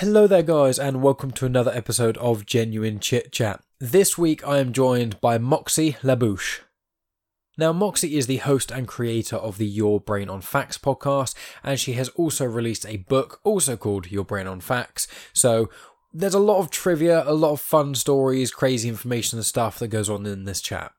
Hello there, guys, and welcome to another episode of Genuine Chit Chat. This week I am joined by Moxie Labouche. Now, Moxie is the host and creator of the Your Brain on Facts podcast, and she has also released a book also called Your Brain on Facts. So, there's a lot of trivia, a lot of fun stories, crazy information, and stuff that goes on in this chat.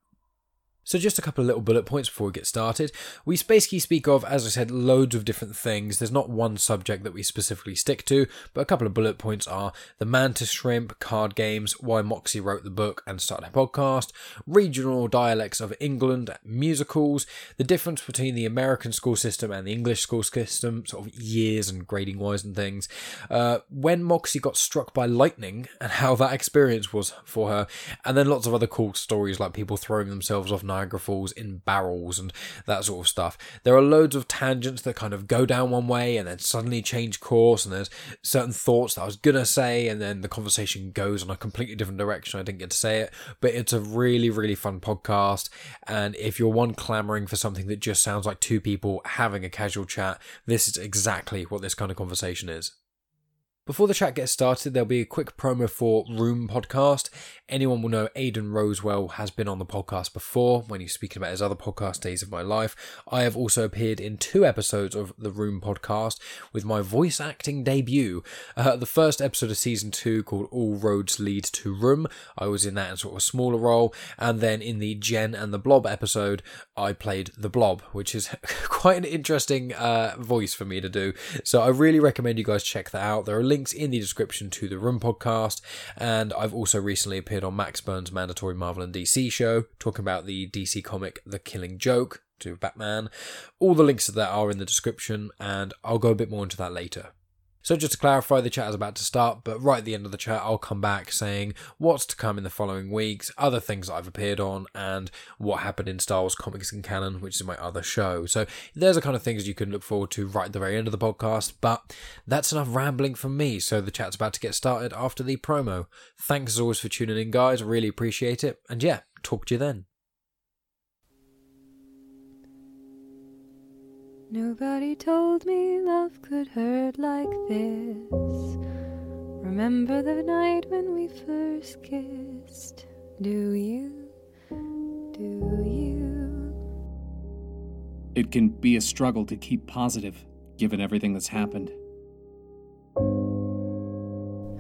So, just a couple of little bullet points before we get started. We basically speak of, as I said, loads of different things. There's not one subject that we specifically stick to, but a couple of bullet points are the mantis shrimp, card games, why Moxie wrote the book and started a podcast, regional dialects of England, musicals, the difference between the American school system and the English school system, sort of years and grading wise and things, uh, when Moxie got struck by lightning and how that experience was for her, and then lots of other cool stories like people throwing themselves off Niagara Falls in barrels and that sort of stuff. There are loads of tangents that kind of go down one way and then suddenly change course, and there's certain thoughts that I was gonna say, and then the conversation goes in a completely different direction. I didn't get to say it, but it's a really, really fun podcast. And if you're one clamoring for something that just sounds like two people having a casual chat, this is exactly what this kind of conversation is. Before the chat gets started, there'll be a quick promo for Room Podcast. Anyone will know Aidan Rosewell has been on the podcast before when he's speaking about his other podcast, Days of My Life. I have also appeared in two episodes of the Room Podcast with my voice acting debut. Uh, the first episode of season two, called All Roads Lead to Room, I was in that in sort of a smaller role. And then in the Jen and the Blob episode, I played the Blob, which is quite an interesting uh, voice for me to do. So I really recommend you guys check that out. There are links in the description to the Room podcast, and I've also recently appeared on Max Burns' mandatory Marvel and DC show, talking about the DC comic The Killing Joke to Batman. All the links to that are in the description, and I'll go a bit more into that later. So just to clarify, the chat is about to start, but right at the end of the chat, I'll come back saying what's to come in the following weeks, other things I've appeared on, and what happened in Star Wars Comics and Canon, which is my other show. So there's the kind of things you can look forward to right at the very end of the podcast, but that's enough rambling from me, so the chat's about to get started after the promo. Thanks as always for tuning in, guys. Really appreciate it, and yeah, talk to you then. Nobody told me love could hurt like this. Remember the night when we first kissed? Do you? Do you? It can be a struggle to keep positive, given everything that's happened.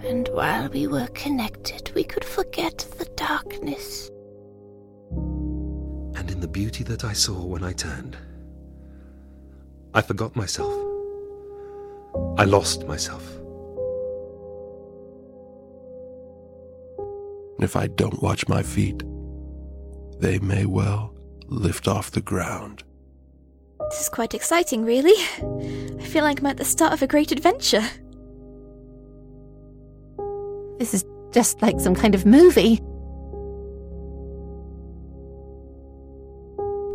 And while we were connected, we could forget the darkness. And in the beauty that I saw when I turned, I forgot myself. I lost myself. And if I don't watch my feet, they may well lift off the ground. This is quite exciting, really. I feel like I'm at the start of a great adventure. This is just like some kind of movie.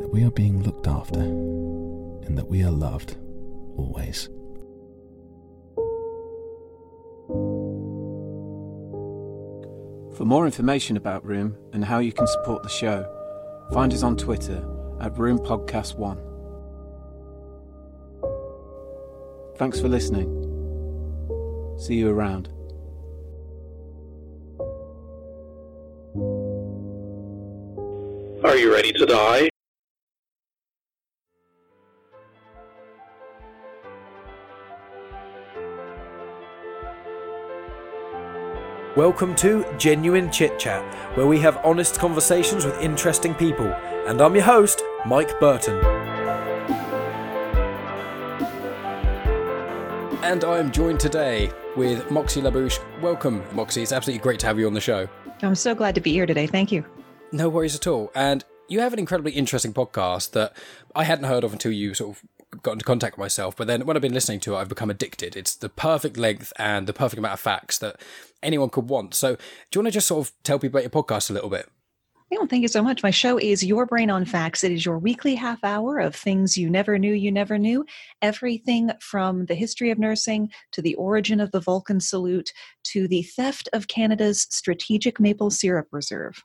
That we are being looked after, and that we are loved, always. For more information about Room and how you can support the show, find us on Twitter at Room Podcast One. Thanks for listening. See you around. Are you ready to die? Welcome to Genuine Chit Chat, where we have honest conversations with interesting people. And I'm your host, Mike Burton. And I am joined today with Moxie Labouche. Welcome, Moxie. It's absolutely great to have you on the show. I'm so glad to be here today. Thank you. No worries at all. And you have an incredibly interesting podcast that I hadn't heard of until you sort of got into contact with myself. But then when I've been listening to it, I've become addicted. It's the perfect length and the perfect amount of facts that anyone could want. So, do you want to just sort of tell people about your podcast a little bit? Well, thank you so much. My show is Your Brain on Facts. It is your weekly half hour of things you never knew you never knew. Everything from the history of nursing to the origin of the Vulcan salute to the theft of Canada's strategic maple syrup reserve.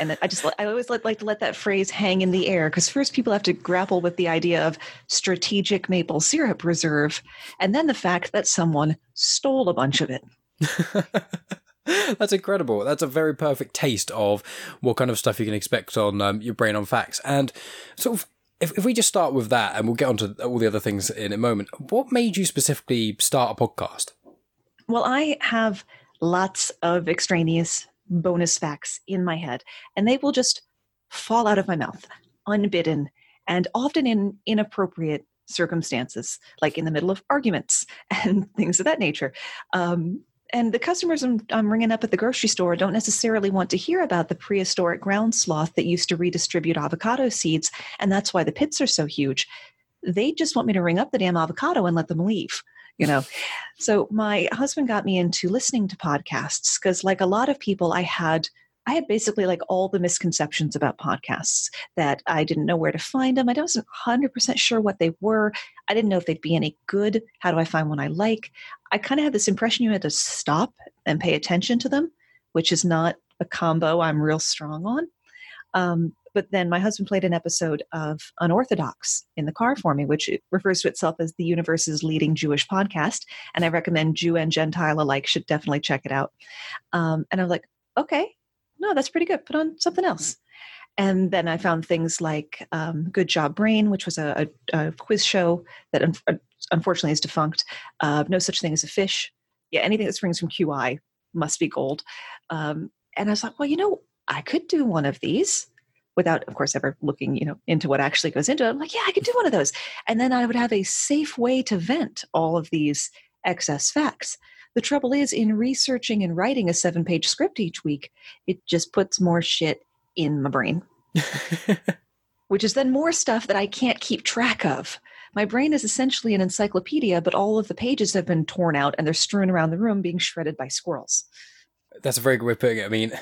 And I just I always like, like to let that phrase hang in the air because first people have to grapple with the idea of strategic maple syrup reserve, and then the fact that someone stole a bunch of it. That's incredible. That's a very perfect taste of what kind of stuff you can expect on um, your brain on facts. And sort of, if, if we just start with that, and we'll get onto all the other things in a moment. What made you specifically start a podcast? Well, I have lots of extraneous bonus facts in my head, and they will just fall out of my mouth unbidden and often in inappropriate circumstances, like in the middle of arguments and things of that nature. Um, and the customers I'm, I'm ringing up at the grocery store don't necessarily want to hear about the prehistoric ground sloth that used to redistribute avocado seeds, and that's why the pits are so huge. They just want me to ring up the damn avocado and let them leave you know so my husband got me into listening to podcasts because like a lot of people i had I had basically like all the misconceptions about podcasts that I didn't know where to find them. I wasn't 100% sure what they were. I didn't know if they'd be any good. How do I find one I like? I kind of had this impression you had to stop and pay attention to them, which is not a combo I'm real strong on. Um, but then my husband played an episode of Unorthodox in the car for me, which refers to itself as the universe's leading Jewish podcast. And I recommend Jew and Gentile alike should definitely check it out. Um, and I'm like, okay, no, that's pretty good. Put on something else. And then I found things like um, Good Job Brain, which was a, a, a quiz show that un- unfortunately is defunct. Uh, no such thing as a fish. Yeah, anything that springs from QI must be gold. Um, and I was like, well, you know, I could do one of these without, of course, ever looking, you know, into what actually goes into it. I'm like, yeah, I could do one of those. And then I would have a safe way to vent all of these excess facts. The trouble is, in researching and writing a seven page script each week, it just puts more shit in my brain, which is then more stuff that I can't keep track of. My brain is essentially an encyclopedia, but all of the pages have been torn out and they're strewn around the room being shredded by squirrels that's a very good way of putting it. I mean,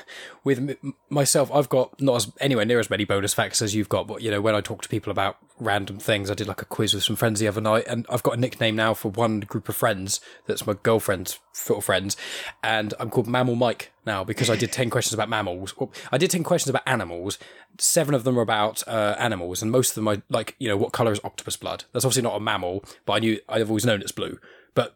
with myself, I've got not as anywhere near as many bonus facts as you've got. But you know, when I talk to people about random things, I did like a quiz with some friends the other night, and I've got a nickname now for one group of friends that's my girlfriend's sort of friends, and I'm called Mammal Mike now because I did ten questions about mammals. I did ten questions about animals. Seven of them are about uh, animals, and most of them are like, you know, what color is octopus blood? That's obviously not a mammal, but I knew I've always known it's blue but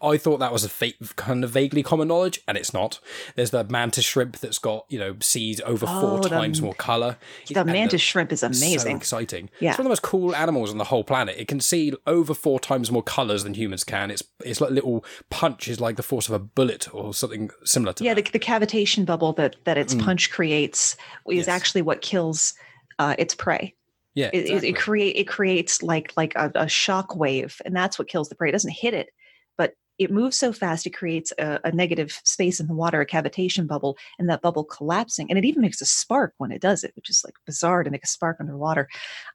I thought that was a fa- kind of vaguely common knowledge, and it's not. There's the mantis shrimp that's got you know seeds over oh, four the, times more color. The mantis the, shrimp is amazing, so exciting. Yeah, it's one of the most cool animals on the whole planet. It can see over four times more colors than humans can. It's it's like little punch is like the force of a bullet or something similar to yeah. That. The, the cavitation bubble that that its mm. punch creates is yes. actually what kills uh, its prey. Yeah, it, exactly. it, it, create it creates like like a, a shock wave, and that's what kills the prey. It doesn't hit it, but it moves so fast it creates a, a, negative space in the water, a cavitation bubble, and that bubble collapsing. And it even makes a spark when it does it, which is like bizarre to make a spark underwater.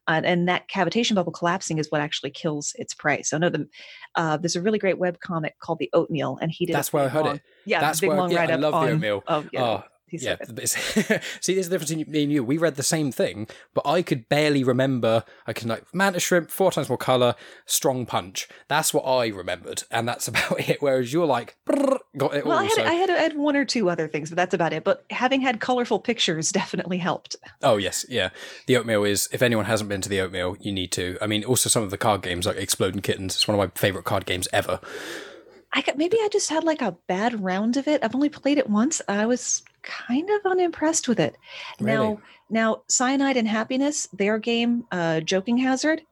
Uh, and that cavitation bubble collapsing is what actually kills its prey. So no, the, uh, there's a really great web comic called The Oatmeal, and he did. That's where I heard long, it. Yeah, that's big where long yeah, write I up love on, The Oatmeal. Oh, yeah. Oh He's yeah, see, there's the difference in me and you. We read the same thing, but I could barely remember. I can like mantis shrimp, four times more color, strong punch. That's what I remembered, and that's about it. Whereas you're like, got it well, all. I had, so. I had I had one or two other things, but that's about it. But having had colorful pictures definitely helped. Oh yes, yeah. The oatmeal is. If anyone hasn't been to the oatmeal, you need to. I mean, also some of the card games like Exploding Kittens. It's one of my favorite card games ever. I got, maybe I just had like a bad round of it. I've only played it once. I was kind of unimpressed with it. Really? Now, now Cyanide and Happiness, their game, uh, Joking Hazard,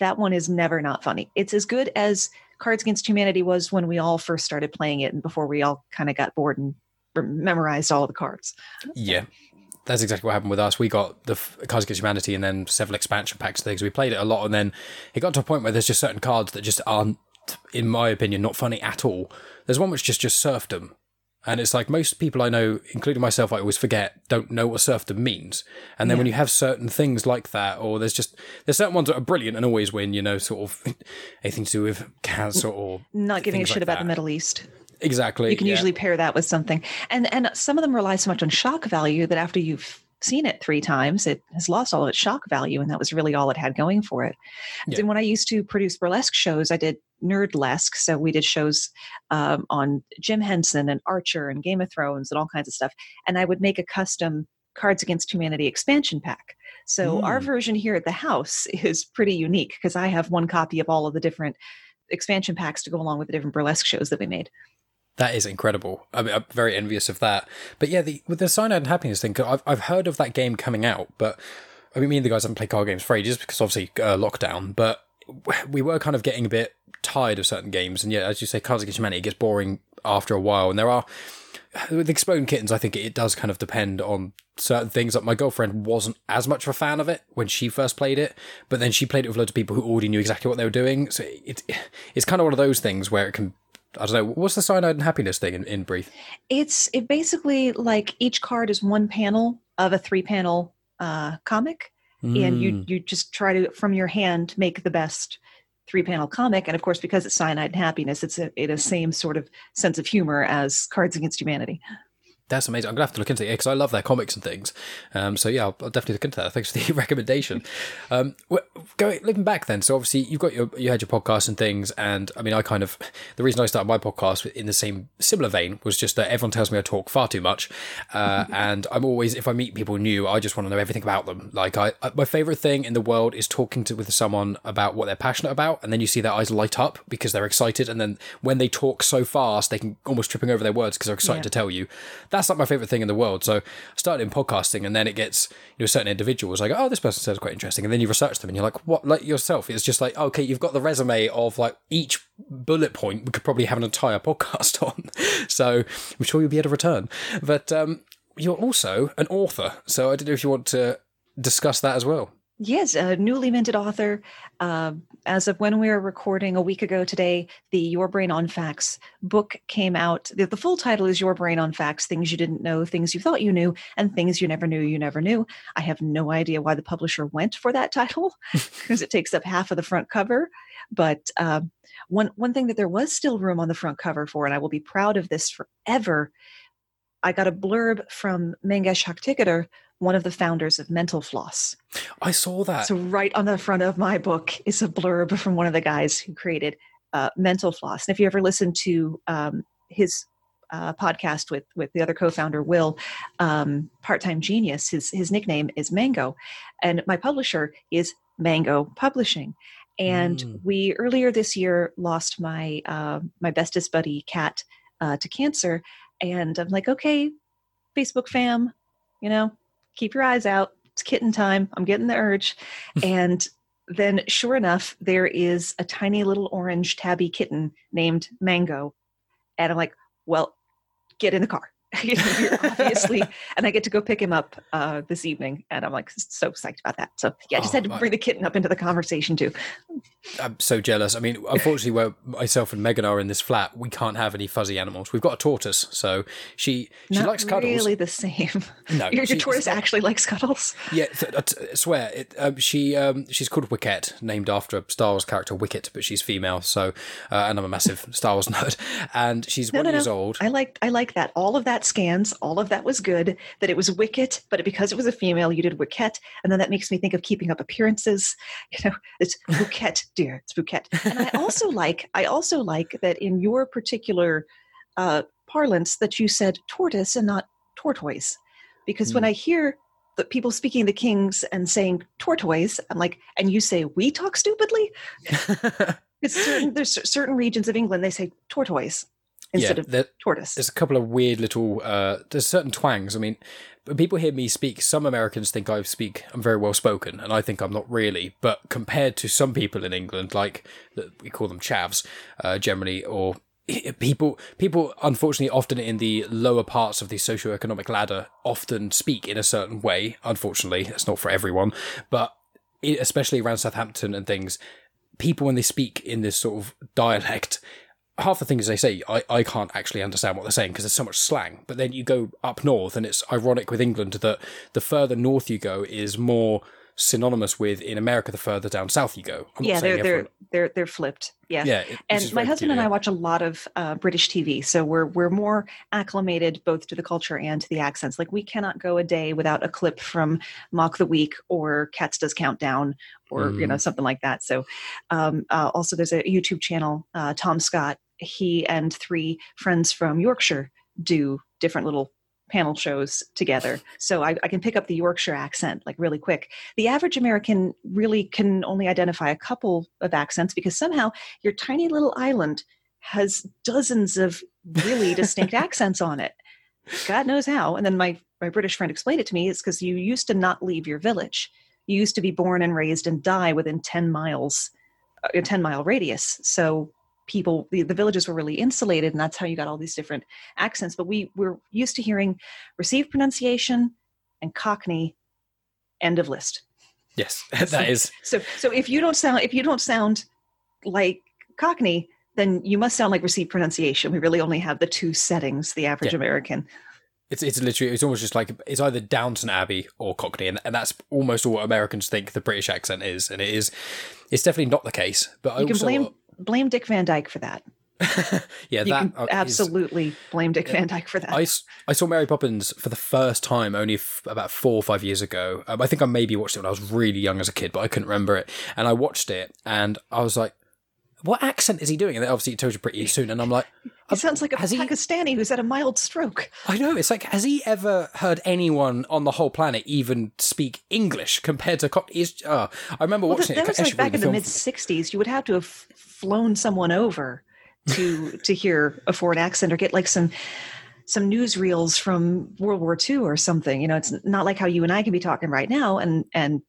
that one is never not funny. It's as good as Cards Against Humanity was when we all first started playing it and before we all kind of got bored and memorized all the cards. Yeah. That's exactly what happened with us. We got the Cards Against Humanity and then several expansion packs things. We played it a lot, and then it got to a point where there's just certain cards that just aren't, in my opinion, not funny at all. There's one which just just serfdom, and it's like most people I know, including myself, I always forget, don't know what serfdom means. And then yeah. when you have certain things like that, or there's just, there's certain ones that are brilliant and always win, you know, sort of anything to do with cancer or. Not giving a shit like about that. the Middle East. Exactly. You can yeah. usually pair that with something. And, and some of them rely so much on shock value that after you've seen it three times, it has lost all of its shock value, and that was really all it had going for it. Yeah. And when I used to produce burlesque shows, I did nerdlesque, so we did shows um, on Jim Henson and Archer and Game of Thrones and all kinds of stuff. And I would make a custom Cards Against Humanity expansion pack. So our Mm. version here at the house is pretty unique because I have one copy of all of the different expansion packs to go along with the different burlesque shows that we made. That is incredible. I I'm very envious of that. But yeah, the, with the Cyanide and Happiness thing, I've, I've heard of that game coming out, but I mean, me and the guys haven't played card games for ages because obviously uh, lockdown, but we were kind of getting a bit tired of certain games. And yeah, as you say, Cards Against Humanity gets boring after a while. And there are, with Exploding Kittens, I think it does kind of depend on certain things. Like my girlfriend wasn't as much of a fan of it when she first played it, but then she played it with loads of people who already knew exactly what they were doing. So it, it's kind of one of those things where it can, I don't know, what's the Cyanide and Happiness thing in, in brief? It's it basically like each card is one panel of a three panel uh, comic, and you Mm. you just try to from your hand make the best three panel comic. And of course, because it's cyanide and happiness, it's a, it a same sort of sense of humor as Cards Against Humanity. That's amazing. I'm gonna have to look into it because I love their comics and things. Um, so yeah, I'll, I'll definitely look into that. Thanks for the recommendation. Um, going looking back then, so obviously you've got your you had your podcast and things, and I mean, I kind of the reason I started my podcast in the same similar vein was just that everyone tells me I talk far too much, uh, and I'm always if I meet people new, I just want to know everything about them. Like I, I my favorite thing in the world is talking to with someone about what they're passionate about, and then you see their eyes light up because they're excited, and then when they talk so fast, they can almost tripping over their words because they're excited Yeah. to tell you. That's like my favorite thing in the world. So I started in podcasting, and then it gets you know certain individuals like, oh, this person says quite interesting, and then you research them, and you're like, what? Like yourself, it's just like, okay, you've got the resume of like each bullet point. We could probably have an entire podcast on. So I'm sure you'll be able to return. But um, you're also an author, so I don't know if you want to discuss that as well. Yes, a newly minted author. Uh, as of when we were recording a week ago today, the Your Brain on Facts book came out. The, the full title is Your Brain on Facts Things You Didn't Know, Things You Thought You Knew, and Things You Never Knew You Never Knew. I have no idea why the publisher went for that title because it takes up half of the front cover. But um, one, one thing that there was still room on the front cover for, and I will be proud of this forever, I got a blurb from Mangesh Hattikudur, one of the founders of Mental Floss. I saw that. So right on the front of my book is a blurb from one of the guys who created uh, Mental Floss. And if you ever listen to um, his uh, podcast with with the other co-founder Will, um, Part Time Genius, his his nickname is Mango, and my publisher is Mango Publishing. And Mm. we earlier this year lost my uh, my bestest buddy Cat uh, to cancer, and I'm like, okay, Facebook fam, you know, keep your eyes out. It's kitten time. I'm getting the urge. and then, sure enough, there is a tiny little orange tabby kitten named Mango. And I'm like, well, get in the car. you know, you're obviously, and I get to go pick him up uh, this evening. And I'm like, so psyched about that. So, yeah, I just Oh, had to my- bring the kitten up into the conversation too. I'm so jealous. I mean, unfortunately, where myself and Megan are in this flat, we can't have any fuzzy animals. We've got a tortoise, so she she Not likes cuddles. really the same. No, your, she- tortoise actually likes cuddles. Yeah, th- I t- I swear. It, um, she um, she's called Wicket, named after a Star Wars character Wicket, but she's female. So, uh, and I'm a massive Star Wars nerd. And she's No, one no, years no. old. I like I like that. All of that scans, all of that was good. That it was Wicket, but because it was a female, you did Wicket, and then that makes me think of keeping up appearances. You know, it's Bouquet, dear. It's Bouquet. And I also like I also like that in your particular uh, parlance that you said tortoise and not tortoise, because when Hmm. I hear the people speaking the kings and saying tortoise, I'm like, and you say we talk stupidly. It's certain there's certain regions of England they say tortoise instead yeah, of there- tortoise. there's a couple of weird little. Uh, there's certain twangs. I mean, when people hear me speak, some Americans think I speak. I'm very well spoken, and I think I'm not really. But compared to some people in England, like we call them chavs, uh, generally, or people people unfortunately often in the lower parts of the socioeconomic ladder often speak in a certain way unfortunately it's not for everyone but especially around southampton and things people when they speak in this sort of dialect half the things they say i, I can't actually understand what they're saying because there's so much slang but then you go up north and it's ironic with england that the further north you go is more synonymous with in america the further down south you go I'm yeah, they're they're they're they're flipped. Yeah. yeah it- And my husband and I watch a lot of uh, British TV, so we're we're more acclimated both to the culture and to the accents. Like we cannot go a day without a clip from Mock the Week or Cats Does Countdown or you Mm. know something like that. So um, uh, also there's a YouTube channel, uh, Tom Scott. He and three friends from Yorkshire do different little panel shows together, so I, I can pick up the Yorkshire accent like really quick. The average American really can only identify a couple of accents because somehow your tiny little island has dozens of really distinct accents on it. God knows how. And then my my British friend explained it to me. It's because you used to not leave your village. You used to be born and raised and die within ten miles, uh, a ten mile radius. So people, the, the villages were really insulated, and that's how you got all these different accents. But we were used to hearing received pronunciation and Cockney. End of list. Yes, that is. So so if you don't sound if you don't sound like Cockney, then you must sound like received pronunciation. We really only have the two settings, the average Yeah. American. It's it's literally it's almost just like it's either Downton Abbey or Cockney, and, and that's almost all what Americans think the British accent is, and it is. It's definitely not the case. But I You can also blame blame Dick Van Dyke for that. yeah You that uh, is- absolutely blame Dick Yeah. Van Dyke for that. I saw Mary Poppins for the first time only f- about four or five years ago. Um, I think I maybe watched it when I was really young as a kid, but I couldn't remember it. And I watched it, and I was like, "What accent is he doing?" And then obviously it tells you pretty soon, and I'm like, he sounds like a Pakistani who's had a mild stroke. I know. It's like, has he ever heard anyone on the whole planet even speak English compared to Cockney? Is uh, I remember Well, watching that, it. that was like back in the mid '60s. You would have to have flown someone over to to hear a foreign accent or get like some some newsreels from World War II or something. You know, it's not like how you and I can be talking right now, and and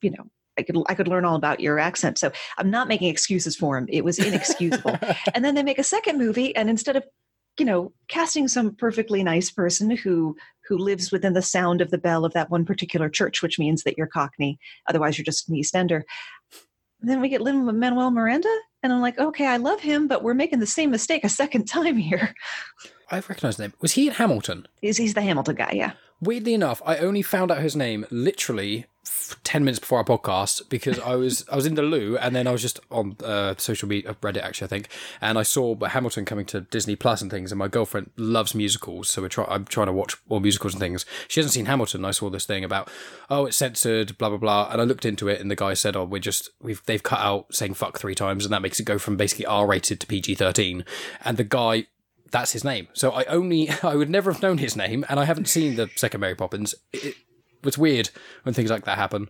you know. I could I could learn all about your accent, so I'm not making excuses for him. It was inexcusable. and then they make a second movie, and instead of you know casting some perfectly nice person who who lives within the sound of the bell of that one particular church, which means that you're Cockney, otherwise you're just an East Then we get Lin Manuel Miranda, and I'm like, okay, I love him, but we're making the same mistake a second time here. I recognise the name. Was he in Hamilton? He's, he's the Hamilton guy, yeah. Weirdly enough, I only found out his name literally f- ten minutes before our podcast because I was I was in the loo and then I was just on uh, social media, Reddit actually I think, and I saw Hamilton coming to Disney Plus and things. And my girlfriend loves musicals, so we're try- I'm trying to watch more musicals and things. She hasn't seen Hamilton. I saw this thing about oh it's censored, blah blah blah, and I looked into it and the guy said oh we're just we've they've cut out saying fuck three times and that makes it go from basically R rated to PG thirteen, and the guy that's his name. So I only I would never have known his name, and I haven't seen the second Mary Poppins. It, it's weird when things like that happen.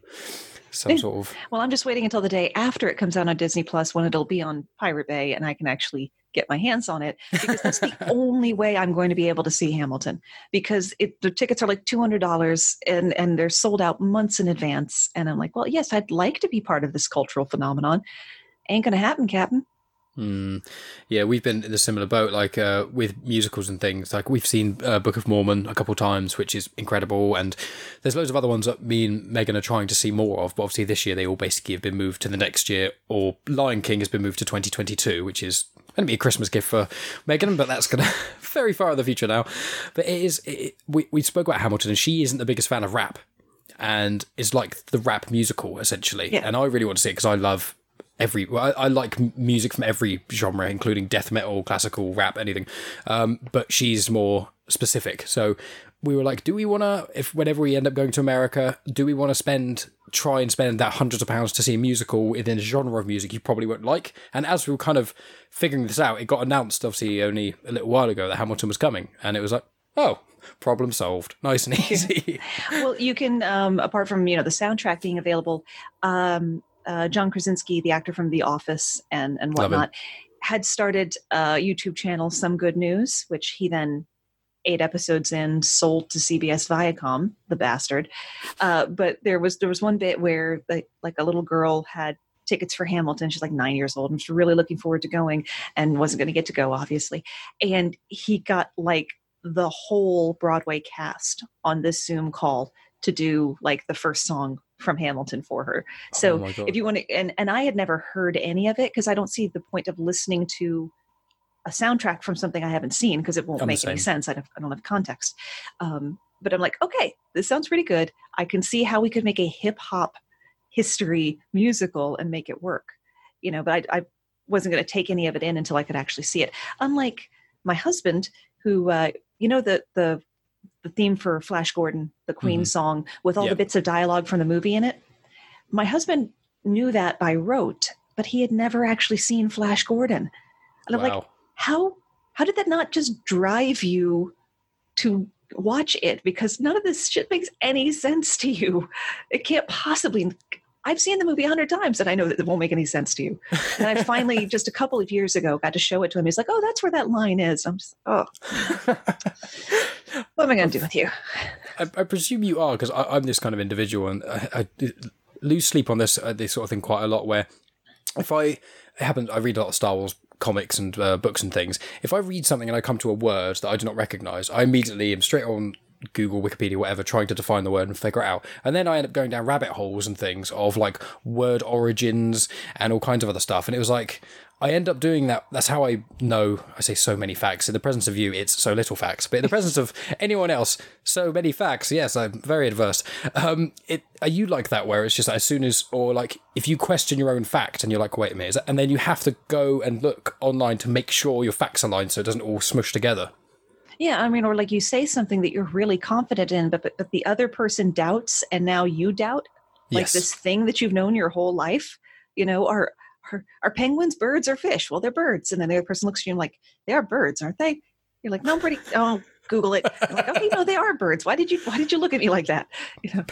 Some sort of Well, I'm just waiting until the day after it comes out on Disney Plus when it'll be on Pirate Bay and I can actually get my hands on it because that's the only way I'm going to be able to see Hamilton because it, the tickets are like $200 and, and they're sold out months in advance. And I'm like, well, yes, I'd like to be part of this cultural phenomenon. Ain't going to happen, Captain. Hmm. Yeah, we've been in a similar boat, like uh, with musicals and things. Like we've seen uh, Book of Mormon a couple of times, which is incredible, and there's loads of other ones that me and Megan are trying to see more of. But obviously, this year they all basically have been moved to the next year, or Lion King has been moved to 2022, which is going to be a Christmas gift for Megan, but that's going to very far in the future now. But it is. It, we we spoke about Hamilton, and she isn't the biggest fan of rap, and is like the rap musical essentially. Yeah. And I really want to see it because I love every I, I like music from every genre including death metal classical rap anything. Um, but she's more specific. So we were like do we want to if whenever we end up going to america do we want to spend try and spend that hundreds of pounds to see a musical in a genre of music you probably won't like? And as we were kind of figuring this out it got announced obviously only a little while ago that hamilton was coming. And it was like oh problem solved. Nice and easy. Well, you can, um, apart from you know the soundtrack being available, um, uh, John Krasinski, the actor from The Office and and whatnot, had started a YouTube channel, Some Good News, which he then eight episodes in sold to CBS Viacom, the bastard. Uh, but there was there was one bit where like like a little girl had tickets for Hamilton. She's like nine years old and she's really looking forward to going and wasn't going to get to go, obviously. And he got like the whole Broadway cast on this Zoom call to do like the first song from Hamilton for her. So Oh if you want to, and, and I had never heard any of it because I don't see the point of listening to a soundtrack from something I haven't seen because it won't I'm make any sense. I don't, I don't have context. Um, but I'm like, okay, this sounds pretty good. I can see how we could make a hip hop history musical and make it work. You know, but I, I wasn't going to take any of it in until I could actually see it. Unlike my husband, who, uh, you know, the the the theme for Flash Gordon, the Queen Mhm. song, with all Yep. the bits of dialogue from the movie in it. My husband knew that by rote, but he had never actually seen Flash Gordon. And I'm like, how how did that not just drive you to watch it because none of this shit makes any sense to you. It can't possibly. I've seen the movie a hundred times and I know that it won't make any sense to you. And I finally, just a couple of years ago, got to show it to him. He's like, "Oh, that's where that line is." I'm just, oh, what am I going to do with you? I, I presume you are because I'm this kind of individual, and I, I lose sleep on this uh, this sort of thing quite a lot. Where if I it happens, I read a lot of Star Wars comics and uh, books and things. If I read something and I come to a word that I do not recognize, I immediately am straight on Google, Wikipedia, whatever, trying to define the word and figure it out. And then I end up going down rabbit holes and things of like word origins and all kinds of other stuff. And it was like, I end up doing that. That's how I know. I say so many facts. In the presence of you, it's so little facts. But in the presence of anyone else, so many facts. Yes, I'm very adverse. Um, it are you like that? Where it's just as soon as, or like if you question your own fact and you're like, wait a minute, and then you have to go and look online to make sure your facts align so it doesn't all smush together. Yeah, I mean, or like you say something that you're really confident in, but but, but the other person doubts, and now you doubt, like Yes. this thing that you've known your whole life. You know, are are, are penguins birds or fish? Well, they're birds, and then the other person looks at you and like, they are birds, aren't they? You're like, no, I'm pretty. Oh, Google it. I'm like, oh, okay, no, they are birds. Why did you Why did you look at me like that? You know,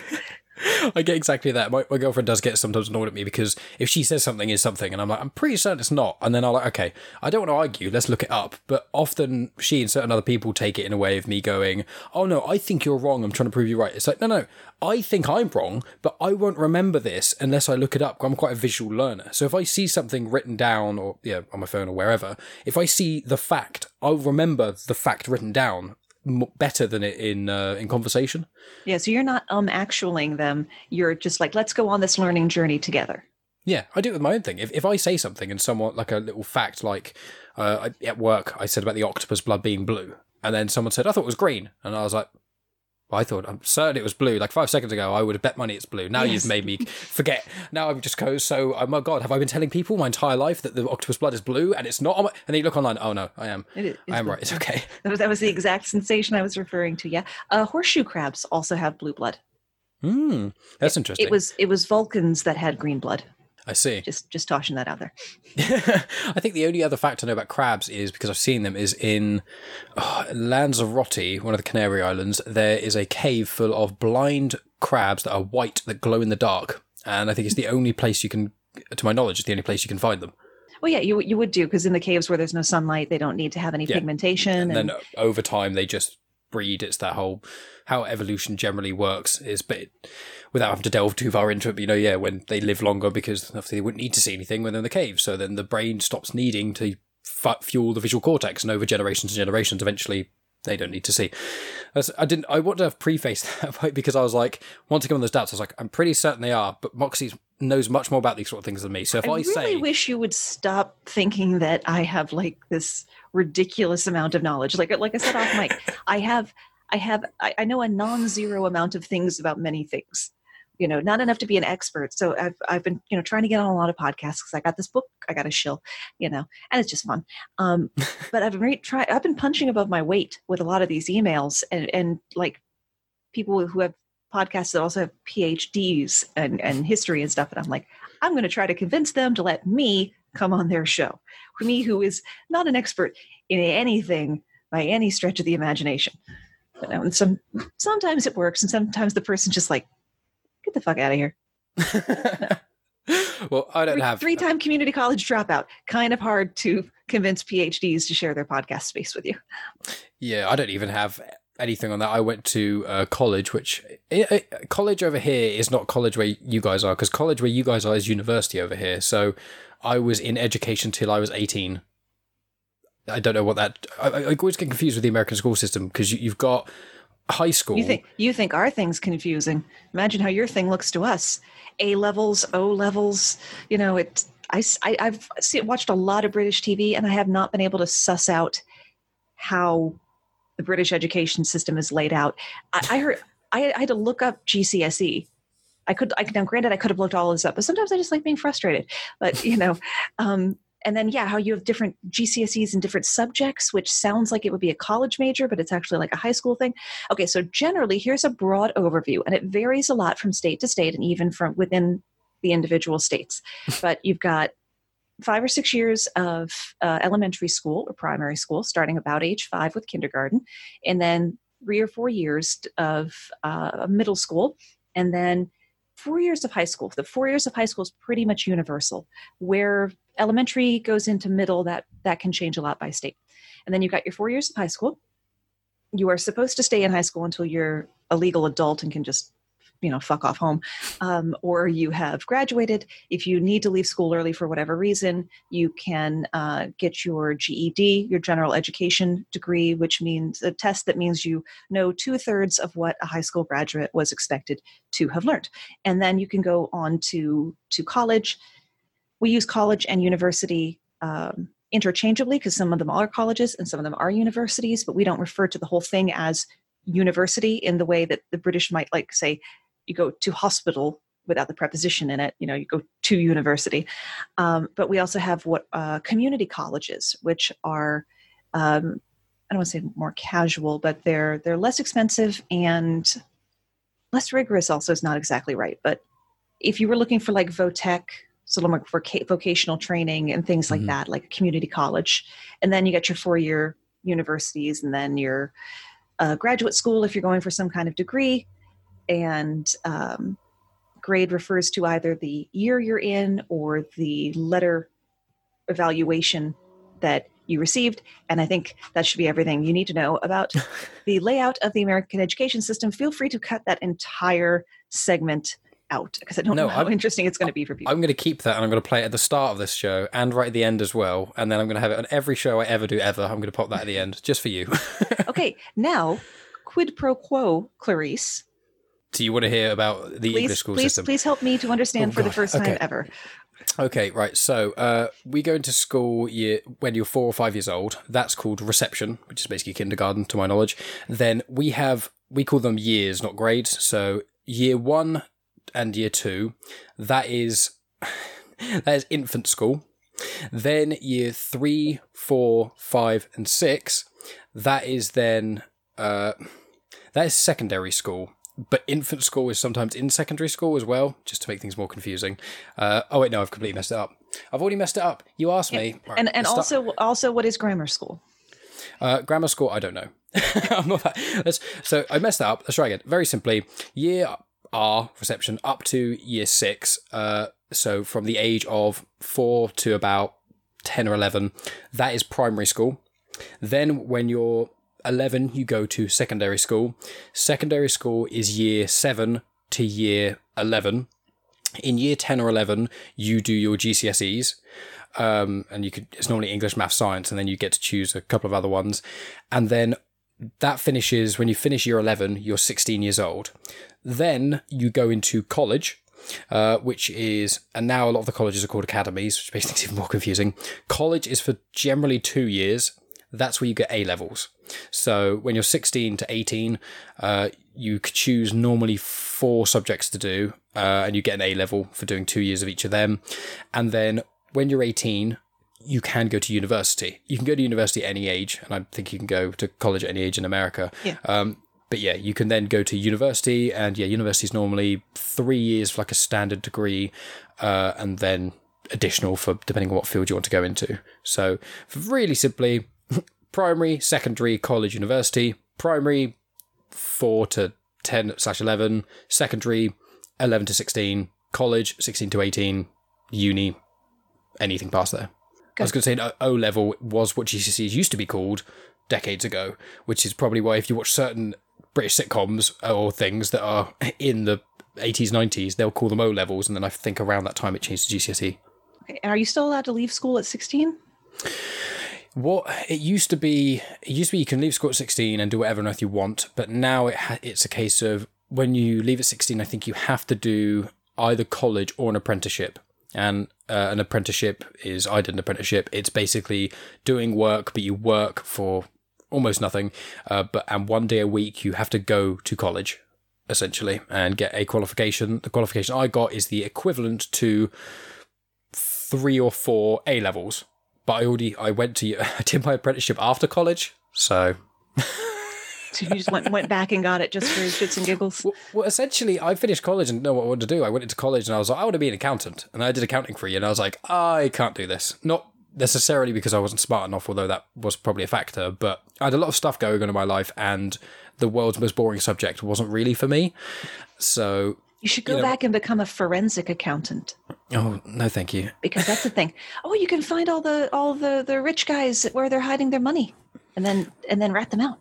I get exactly that. My, my girlfriend does get sometimes annoyed at me because if she says something is something, and I'm like, I'm pretty certain it's not, and then I'm like, okay, I don't want to argue. Let's look it up. But often she and certain other people take it in a way of me going, oh no, I think you're wrong. I'm trying to prove you right. It's like, no, no, I think I'm wrong, but I won't remember this unless I look it up. I'm quite a visual learner, so if I see something written down or yeah on my phone or wherever, if I see the fact, I'll remember the fact written down m- better than it in uh, in conversation. yeah. So you're not um actualing them. You're just like, let's go on this learning journey together. Yeah, I do it with my own thing. If if I say something and someone like a little fact, like uh, at work, I said about the octopus blood being blue, and then someone said I thought it was green, and I was like, I thought I'm certain it was blue. Like five seconds ago, I would have bet money it's blue. Now Yes. you've made me forget. Now I'm just go. So oh my god, have I been telling people my entire life that the octopus blood is blue and it's not? On my, and then you look online. Oh no, I am. It is- I am it's right. It's okay. That was, that was the exact sensation I was referring to. Yeah, uh, horseshoe crabs also have blue blood. Hmm, that's interesting. It was it was Vulcans that had green blood. I see. Just just tossing that out there. I think the only other fact I know about crabs is because I've seen them is in oh, Lanzarote, one of the Canary Islands. There is a cave full of blind crabs that are white that glow in the dark, and I think it's the only place you can, to my knowledge, it's the only place you can find them. Well, yeah, you you would do because in the caves where there's no sunlight, they don't need to have any Yeah. pigmentation. And And, then over time, they just breed. It's that whole how evolution generally works is, but without having to delve too far into it, but, you know, yeah, when they live longer because they wouldn't need to see anything when they're in the cave, so then the brain stops needing to fu- fuel the visual cortex, and over generations and generations, eventually they don't need to see. I didn't. I want to have prefaced that because I was like, once come on those doubts, I was like, I'm pretty certain they are, but Moxie knows much more about these sort of things than me. So if I, I really say, wish you would stop thinking that I have like this ridiculous amount of knowledge. Like like I said off mic, I have I have I, I know a non-zero amount of things about many things. You know, not enough to be an expert. So I've I've been you know trying to get on a lot of podcasts because I got this book I got a shill. You know, and it's just fun. Um, but I've been re- try I've been punching above my weight with a lot of these emails and and like people who have podcasts that also have PhDs and, and history and stuff. And I'm like, I'm going to try to convince them to let me come on their show. For me, who is not an expert in anything by any stretch of the imagination. But, you know, and some sometimes it works, and sometimes the person's just like, get the fuck out of here. well, I don't Three, have three-time community college dropout. Kind of hard to convince PhDs to share their podcast space with you. Yeah, I don't even have anything on that. I went to uh, college, which eh, eh, college over here is not college where you guys are, because college where you guys are is university over here. So I was in education till I was eighteen. I don't know what that. I, I I always get confused with the American school system because you, you've got high school. You think you think our thing's confusing? Imagine how your thing looks to us. A levels, O levels. You know, it. I I've watched a lot of British TV, and I have not been able to suss out how the British education system is laid out. I, I heard I, I had to look up GCSE. I could, I now. Granted, I could have looked all this up, but sometimes I just like being frustrated. But you know, um, and then yeah, how you have different GCSEs in different subjects, which sounds like it would be a college major, but it's actually like a high school thing. Okay, so generally, here's a broad overview, and it varies a lot from state to state, and even from within the individual states. but you've got five or six years of uh, elementary school or primary school, starting about age five with kindergarten, and then three or four years of uh, middle school, and then four years of high school. The four years of high school is pretty much universal. Where elementary goes into middle, that that can change a lot by state. And then you've got your four years of high school. You are supposed to stay in high school until you're a legal adult and can just you know fuck off home. Um, or you have graduated. If you need to leave school early for whatever reason you can uh, get your ged your general education degree which means a test that means you know two-thirds of what a high school graduate was expected to have learned. And then you can go on to to college. We use college and university um, interchangeably because some of them are colleges and some of them are universities but we don't refer to the whole thing as university in the way that the british might like say you go to hospital without the preposition in it you know you go to university um, but we also have what uh, community colleges which are um, i don't want to say more casual but they're they're less expensive and less rigorous also is not exactly right but if you were looking for like votech so like for vocational training and things like mm-hmm. that like a community college and then you get your four year universities and then your uh, graduate school if you're going for some kind of degree and um, grade refers to either the year you're in or the letter evaluation that you received. And I think that should be everything you need to know about the layout of the American education system. Feel free to cut that entire segment out because I don't no, know how I'm, interesting it's going to be for people. I'm going to keep that and I'm going to play it at the start of this show and right at the end as well. And then I'm going to have it on every show I ever do ever. I'm going to pop that at the end just for you. okay, now quid pro quo, Clarice do you want to hear about the please, English school please, system? Please help me to understand oh, for God. the first time ever. Okay, right. So uh, we go into school year when you're four or five years old. That's called reception, which is basically kindergarten, to my knowledge. Then we have we call them years, not grades. So year one and year two, that is that is infant school. Then year three, four, five, and six, that is then uh, that is secondary school but infant school is sometimes in secondary school as well, just to make things more confusing. Uh, oh wait, no, I've completely messed it up. I've already messed it up. You asked me, right, and and also also what is grammar school? Uh, grammar school, I don't know. I'm not that. so I messed that up. Let's try again. Very simply, year R reception up to year six. Uh, so from the age of four to about ten or eleven, that is primary school. Then when you're 11, you go to secondary school. Secondary school is year 7 to year 11. In year 10 or 11, you do your GCSEs. Um, and you could, it's normally English, math, science, and then you get to choose a couple of other ones. And then that finishes when you finish year 11, you're 16 years old. Then you go into college, uh, which is, and now a lot of the colleges are called academies, which makes things even more confusing. College is for generally two years. That's where you get A levels. So when you're 16 to 18, uh, you could choose normally four subjects to do, uh, and you get an A level for doing two years of each of them. And then when you're 18, you can go to university. You can go to university at any age, and I think you can go to college at any age in America. Yeah. Um, but yeah, you can then go to university, and yeah, university is normally three years for like a standard degree, uh, and then additional for depending on what field you want to go into. So, really simply, primary, secondary, college, university. Primary, 4 to 10 slash 11. Secondary, 11 to 16. College, 16 to 18. Uni, anything past there. Good. I was going to say O level was what GCSEs used to be called decades ago, which is probably why if you watch certain British sitcoms or things that are in the 80s, 90s, they'll call them O levels. And then I think around that time it changed to GCSE. Okay. And are you still allowed to leave school at 16? What it used to be, it used to be you can leave school at 16 and do whatever on earth you want, but now it ha- it's a case of when you leave at 16, I think you have to do either college or an apprenticeship. And uh, an apprenticeship is, I did an apprenticeship, it's basically doing work, but you work for almost nothing. Uh, but And one day a week, you have to go to college, essentially, and get a qualification. The qualification I got is the equivalent to three or four A levels but I already I went to I did my apprenticeship after college, so. so you just went went back and got it just for shits and giggles. Well, well, essentially, I finished college and know what I wanted to do. I went into college and I was like, I want to be an accountant, and I did accounting for you, and I was like, I can't do this. Not necessarily because I wasn't smart enough, although that was probably a factor. But I had a lot of stuff going on in my life, and the world's most boring subject wasn't really for me. So You should go You know- back and become a forensic accountant Oh no, thank you. because that's the thing. Oh, you can find all the all the the rich guys where they're hiding their money, and then and then rat them out.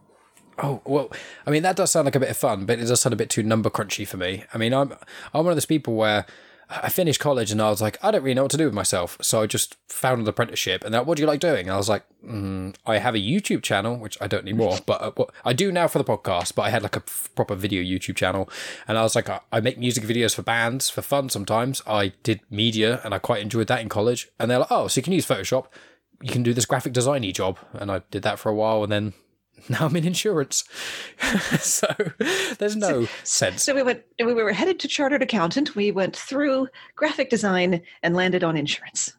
Oh well, I mean that does sound like a bit of fun, but it does sound a bit too number crunchy for me. I mean, I'm I'm one of those people where I finished college and I was like, I don't really know what to do with myself, so I just found an apprenticeship. And that, what do you like doing? And I was like, mm, I have a YouTube channel, which I don't anymore, but uh, I do now for the podcast. But I had like a f- proper video YouTube channel, and I was like, I, I make music videos for bands for fun sometimes. I did media, and I quite enjoyed that in college. And they're like, oh, so you can use Photoshop. You can do this graphic designy job, and I did that for a while, and then now I'm in insurance. so there's no sense. So we went. We were headed to chartered accountant. We went through graphic design and landed on insurance.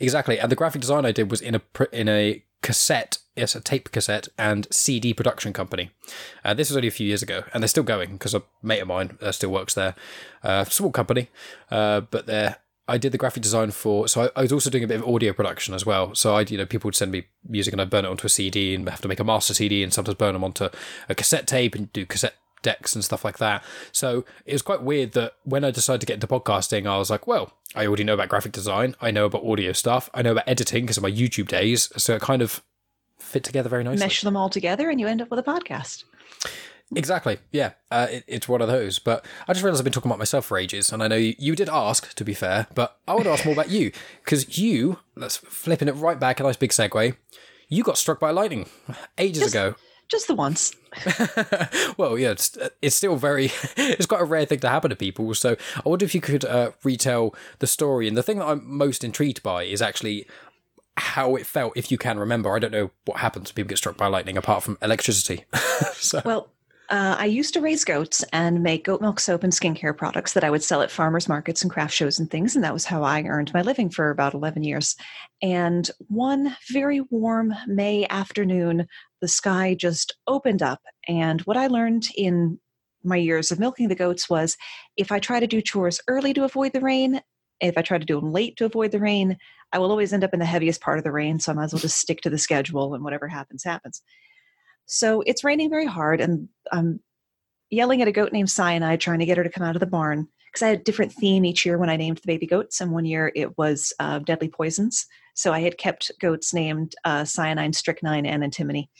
Exactly, and the graphic design I did was in a in a cassette, yes, a tape cassette and CD production company. Uh, this was only a few years ago, and they're still going because a mate of mine uh, still works there. Uh, small company, uh, but they're. I did the graphic design for, so I, I was also doing a bit of audio production as well. So I, you know, people would send me music and I'd burn it onto a CD and have to make a master CD and sometimes burn them onto a cassette tape and do cassette decks and stuff like that. So it was quite weird that when I decided to get into podcasting, I was like, well, I already know about graphic design, I know about audio stuff, I know about editing because of my YouTube days. So it kind of fit together very nicely. Mesh them all together, and you end up with a podcast. Exactly. Yeah, uh, it, it's one of those. But I just realised I've been talking about myself for ages, and I know you, you did ask, to be fair, but I want to ask more about you because you, let's flipping it right back, a nice big segue. You got struck by lightning ages Just- ago. Just the once. well, yeah, it's, it's still very, it's quite a rare thing to happen to people. So I wonder if you could uh, retell the story. And the thing that I'm most intrigued by is actually how it felt, if you can remember. I don't know what happens when people get struck by lightning apart from electricity. so, Well, uh, I used to raise goats and make goat milk soap and skincare products that I would sell at farmers markets and craft shows and things. And that was how I earned my living for about 11 years. And one very warm May afternoon, the sky just opened up. And what I learned in my years of milking the goats was if I try to do chores early to avoid the rain, if I try to do them late to avoid the rain, I will always end up in the heaviest part of the rain. So I might as well just stick to the schedule and whatever happens, happens. So it's raining very hard, and I'm yelling at a goat named Cyanide, trying to get her to come out of the barn because I had a different theme each year when I named the baby goats. And one year it was uh, deadly poisons. So I had kept goats named uh, Cyanide, Strychnine, and Antimony.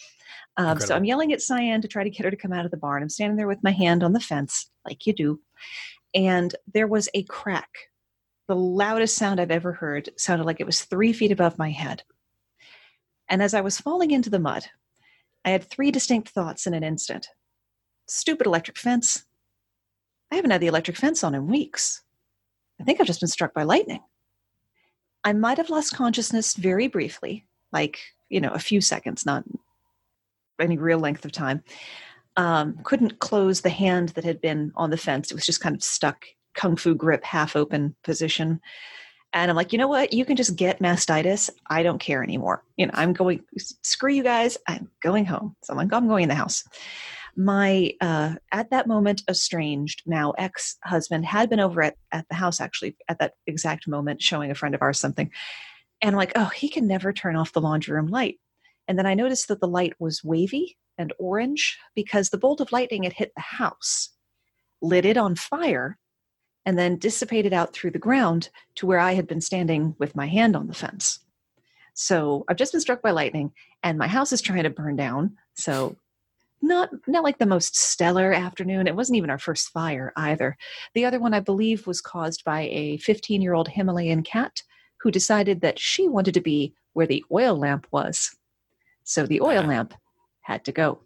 Um, so I'm yelling at Cyan to try to get her to come out of the barn. I'm standing there with my hand on the fence, like you do. And there was a crack. The loudest sound I've ever heard sounded like it was three feet above my head. And as I was falling into the mud, I had three distinct thoughts in an instant. Stupid electric fence. I haven't had the electric fence on in weeks. I think I've just been struck by lightning. I might have lost consciousness very briefly, like, you know, a few seconds, not any real length of time. Um, couldn't close the hand that had been on the fence. It was just kind of stuck, kung fu grip, half open position. And I'm like, you know what? You can just get mastitis. I don't care anymore. You know, I'm going, screw you guys. I'm going home. So I'm like, I'm going in the house. My, uh, at that moment, estranged, now ex husband had been over at, at the house actually at that exact moment, showing a friend of ours something. And I'm like, oh, he can never turn off the laundry room light. And then I noticed that the light was wavy and orange because the bolt of lightning had hit the house, lit it on fire, and then dissipated out through the ground to where I had been standing with my hand on the fence. So I've just been struck by lightning, and my house is trying to burn down. So not not like the most stellar afternoon. It wasn't even our first fire either. The other one I believe was caused by a 15 year old Himalayan cat who decided that she wanted to be where the oil lamp was. So the oil lamp had to go.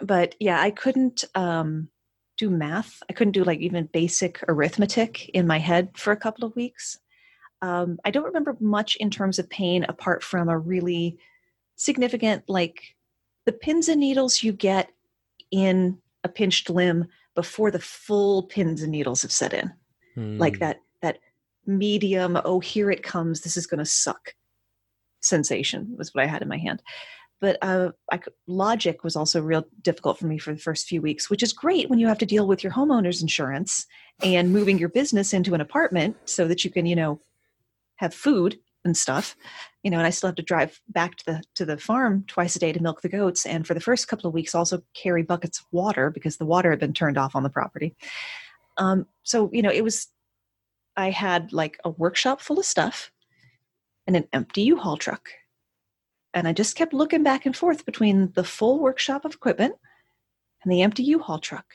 But yeah, I couldn't um, do math. I couldn't do like even basic arithmetic in my head for a couple of weeks. Um, I don't remember much in terms of pain apart from a really significant, like the pins and needles you get in a pinched limb before the full pins and needles have set in. Like that, that medium, oh, here it comes, this is going to suck sensation was what I had in my hand but uh, I logic was also real difficult for me for the first few weeks, which is great when you have to deal with your homeowner's insurance and moving your business into an apartment so that you can, you know, have food and stuff you know and i still have to drive back to the to the farm twice a day to milk the goats and for the first couple of weeks also carry buckets of water because the water had been turned off on the property. Um, so you know it was i had like a workshop full of stuff and an empty u-haul truck and i just kept looking back and forth between the full workshop of equipment and the empty u-haul truck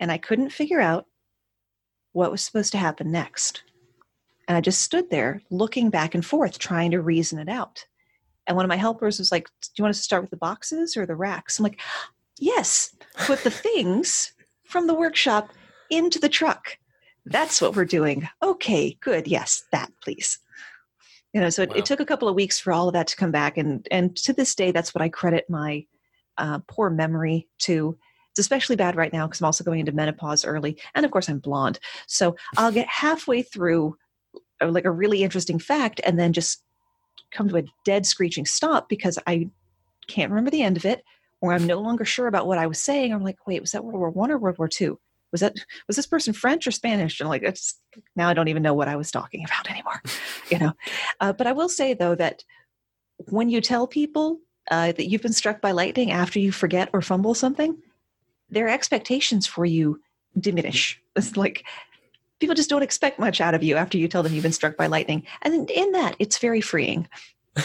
and i couldn't figure out what was supposed to happen next and I just stood there looking back and forth, trying to reason it out. And one of my helpers was like, Do you want us to start with the boxes or the racks? I'm like, Yes, put the things from the workshop into the truck. That's what we're doing. Okay, good. Yes, that, please. You know, so it, Wow. it took a couple of weeks for all of that to come back. And, and to this day, that's what I credit my uh, poor memory to. It's especially bad right now because I'm also going into menopause early. And of course, I'm blonde. So I'll get halfway through uh, like a really interesting fact and then just come to a dead screeching stop because I can't remember the end of it or I'm no longer sure about what I was saying. I'm like, wait, was that World War One or World War Two? Was that was this person French or Spanish? And like, it's now I don't even know what I was talking about anymore, you know. Uh, but I will say though that when you tell people uh, that you've been struck by lightning after you forget or fumble something, their expectations for you diminish. It's like people just don't expect much out of you after you tell them you've been struck by lightning. And in that, it's very freeing.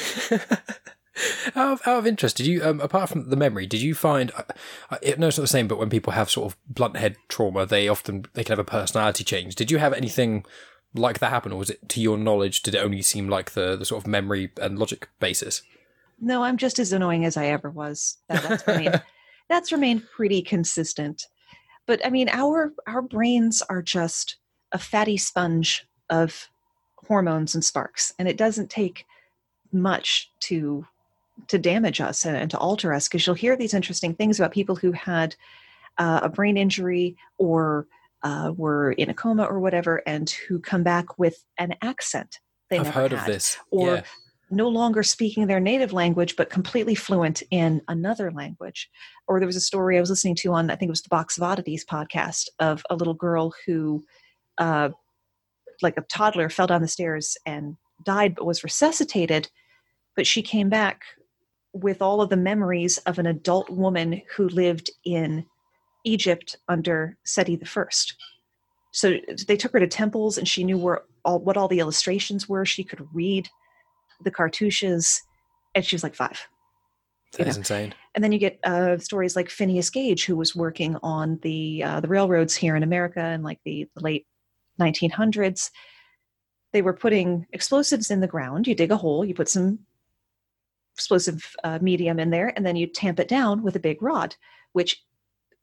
out, of, out of interest, did you, um, apart from the memory, did you find? I, I know it's not the same, but when people have sort of blunt head trauma, they often they can have a personality change. Did you have anything like that happen, or was it, to your knowledge, did it only seem like the the sort of memory and logic basis? No, I'm just as annoying as I ever was. That, that's remained that's remained pretty consistent. But I mean, our our brains are just a fatty sponge of hormones and sparks, and it doesn't take much to to damage us and, and to alter us. Because you'll hear these interesting things about people who had uh, a brain injury or uh, were in a coma or whatever, and who come back with an accent. They I've never heard of had this. or yeah. no longer speaking their native language but completely fluent in another language or there was a story i was listening to on i think it was the box of oddities podcast of a little girl who uh, like a toddler fell down the stairs and died but was resuscitated but she came back with all of the memories of an adult woman who lived in egypt under seti first so they took her to temples and she knew where all what all the illustrations were she could read the cartouches and she was like five That is know. insane. and then you get uh, stories like phineas gage who was working on the uh, the railroads here in america in like the, the late 1900s they were putting explosives in the ground you dig a hole you put some explosive uh, medium in there and then you tamp it down with a big rod which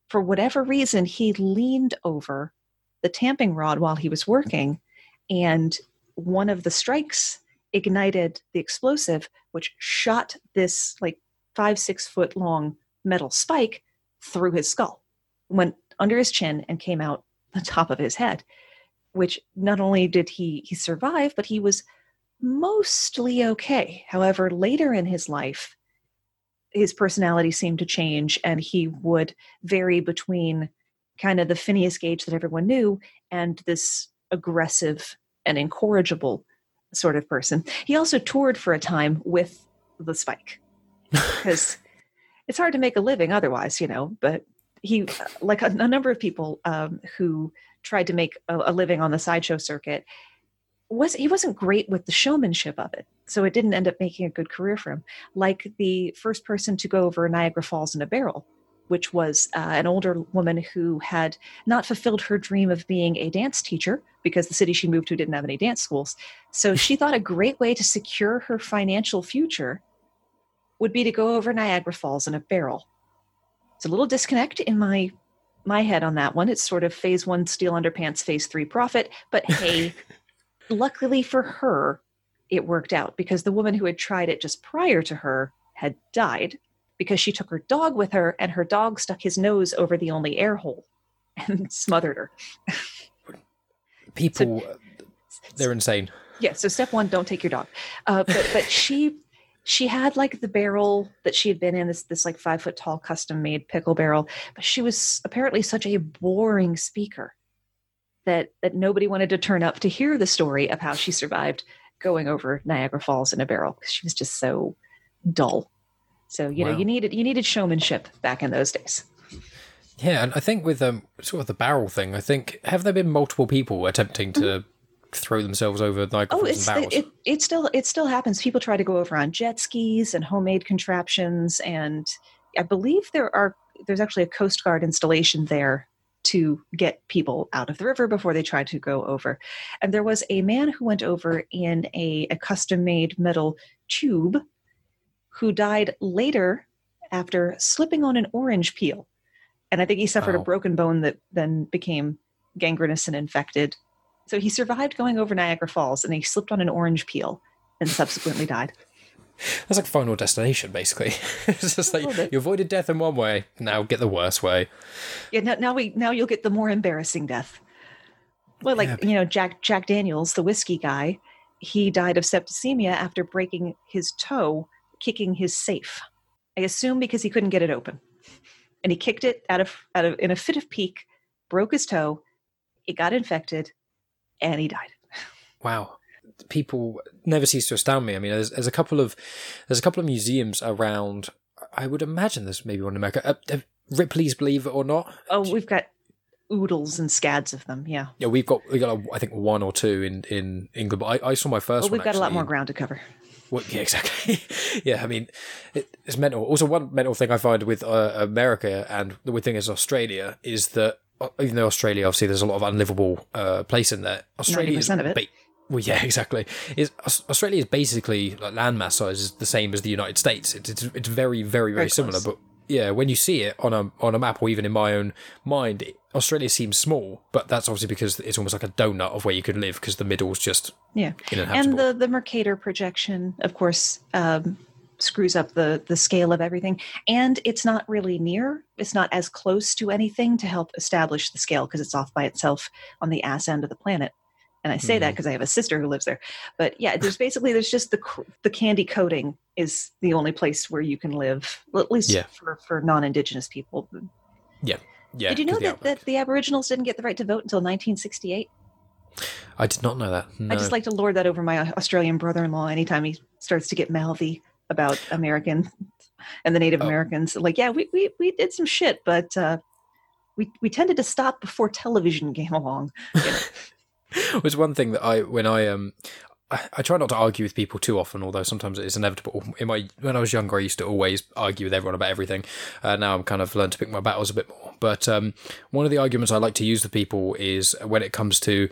for whatever reason he leaned over the tamping rod while he was working and one of the strikes ignited the explosive which shot this like five six foot long metal spike through his skull went under his chin and came out the top of his head which not only did he he survive but he was mostly okay however later in his life his personality seemed to change and he would vary between kind of the Phineas Gage that everyone knew and this aggressive and incorrigible sort of person. He also toured for a time with the spike because it's hard to make a living otherwise, you know. But he, like a, a number of people um, who tried to make a, a living on the sideshow circuit, was he wasn't great with the showmanship of it, so it didn't end up making a good career for him. Like the first person to go over Niagara Falls in a barrel, which was uh, an older woman who had not fulfilled her dream of being a dance teacher because the city she moved to didn't have any dance schools. So she thought a great way to secure her financial future would be to go over Niagara Falls in a barrel. It's a little disconnect in my my head on that one. It's sort of phase one steel underpants, phase three profit. But hey, luckily for her, it worked out because the woman who had tried it just prior to her had died because she took her dog with her and her dog stuck his nose over the only air hole and smothered her. People, they're insane. Yeah. So step one, don't take your dog. Uh, but but she she had like the barrel that she had been in this this like five foot tall custom made pickle barrel, but she was apparently such a boring speaker that that nobody wanted to turn up to hear the story of how she survived going over Niagara Falls in a barrel because she was just so dull. So you know, you needed you needed showmanship back in those days. Yeah, and I think with um sort of the barrel thing, I think have there been multiple people attempting to throw themselves over Niagara Oh, Falls barrels? it, it still it still happens. People try to go over on jet skis and homemade contraptions, and I believe there are there's actually a Coast Guard installation there to get people out of the river before they tried to go over. And there was a man who went over in a, a custom made metal tube who died later after slipping on an orange peel. And I think he suffered a broken bone that then became gangrenous and infected. So he survived going over Niagara Falls and he slipped on an orange peel and subsequently died. That's like Final Destination, basically. it's just like you avoided death in one way, now get the worst way. Yeah, now, now we now you'll get the more embarrassing death. Well, like Yeah. you know, Jack Jack Daniels, the whiskey guy, he died of septicemia after breaking his toe kicking his safe. I assume because he couldn't get it open, and he kicked it out of out of in a fit of pique, broke his toe, it got infected, and he died. Wow. People never cease to astound me. I mean, there's, there's a couple of there's a couple of museums around. I would imagine there's maybe one in America. Uh, uh, Ripley's, believe it or not. Oh, we've got oodles and scads of them. Yeah. Yeah, we've got we got I think one or two in in England. But I, I saw my first Well, one. we've got a lot more ground to cover. Well, yeah, exactly. yeah, I mean, it, it's mental. Also, one mental thing I find with uh, America and the weird thing is Australia is that uh, even though Australia, obviously, there's a lot of unlivable uh, place in there. Australia is 90% of it. ba- well, yeah, exactly. Is Australia is basically like landmass size is the same as the United States. It's it's, it's very, very, very, Very similar. But yeah, when you see it on a on a map or even in my own mind, Australia seems small. But that's obviously because it's almost like a donut of where you could live because the middle's just Yeah. and the the Mercator projection, of course, um, screws up the the scale of everything. And it's not really near; it's not as close to anything to help establish the scale because it's off by itself on the ass end of the planet. And I say that Mhm. because I have a sister who lives there. But yeah, there's basically there's just the the candy coating is the only place where you can live, well, at least Yeah. for for non-indigenous people. yeah, yeah. Did you know that, that the Aboriginals didn't get the right to vote until 1968? I did not know that. No. I just like to lord that over my Australian brother-in-law anytime he starts to get mouthy about American and the Native Oh. Americans. Like, yeah, we, we we did some shit, but uh, we we tended to stop before television came along. was one thing that I when I um I, I try not to argue with people too often, although sometimes it is inevitable. In my when I was younger, I used to always argue with everyone about everything. Uh, now I'm kind of learned to pick my battles a bit more. But um, one of the arguments I like to use with people is when it comes to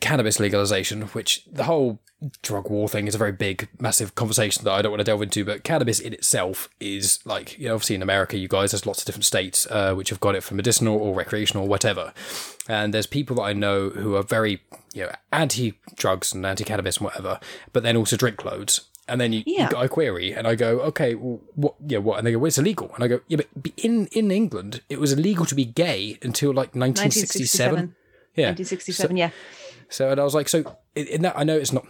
cannabis legalization, which the whole drug war thing is a very big, massive conversation that I don't want to delve into. But cannabis in itself is like, you know, obviously in America, you guys, there's lots of different states uh, which have got it for medicinal or recreational or whatever. And there's people that I know who are very, you know, anti drugs and anti cannabis and whatever, but then also drink loads. And then you, Yeah. got query, and I go, okay, well, what? Yeah, what? And they go, well, it's illegal. And I go, yeah, but in in England, it was illegal to be gay until like 1967. 1967. Yeah, 1967, yeah. so and I was like, so in in that I know it's not.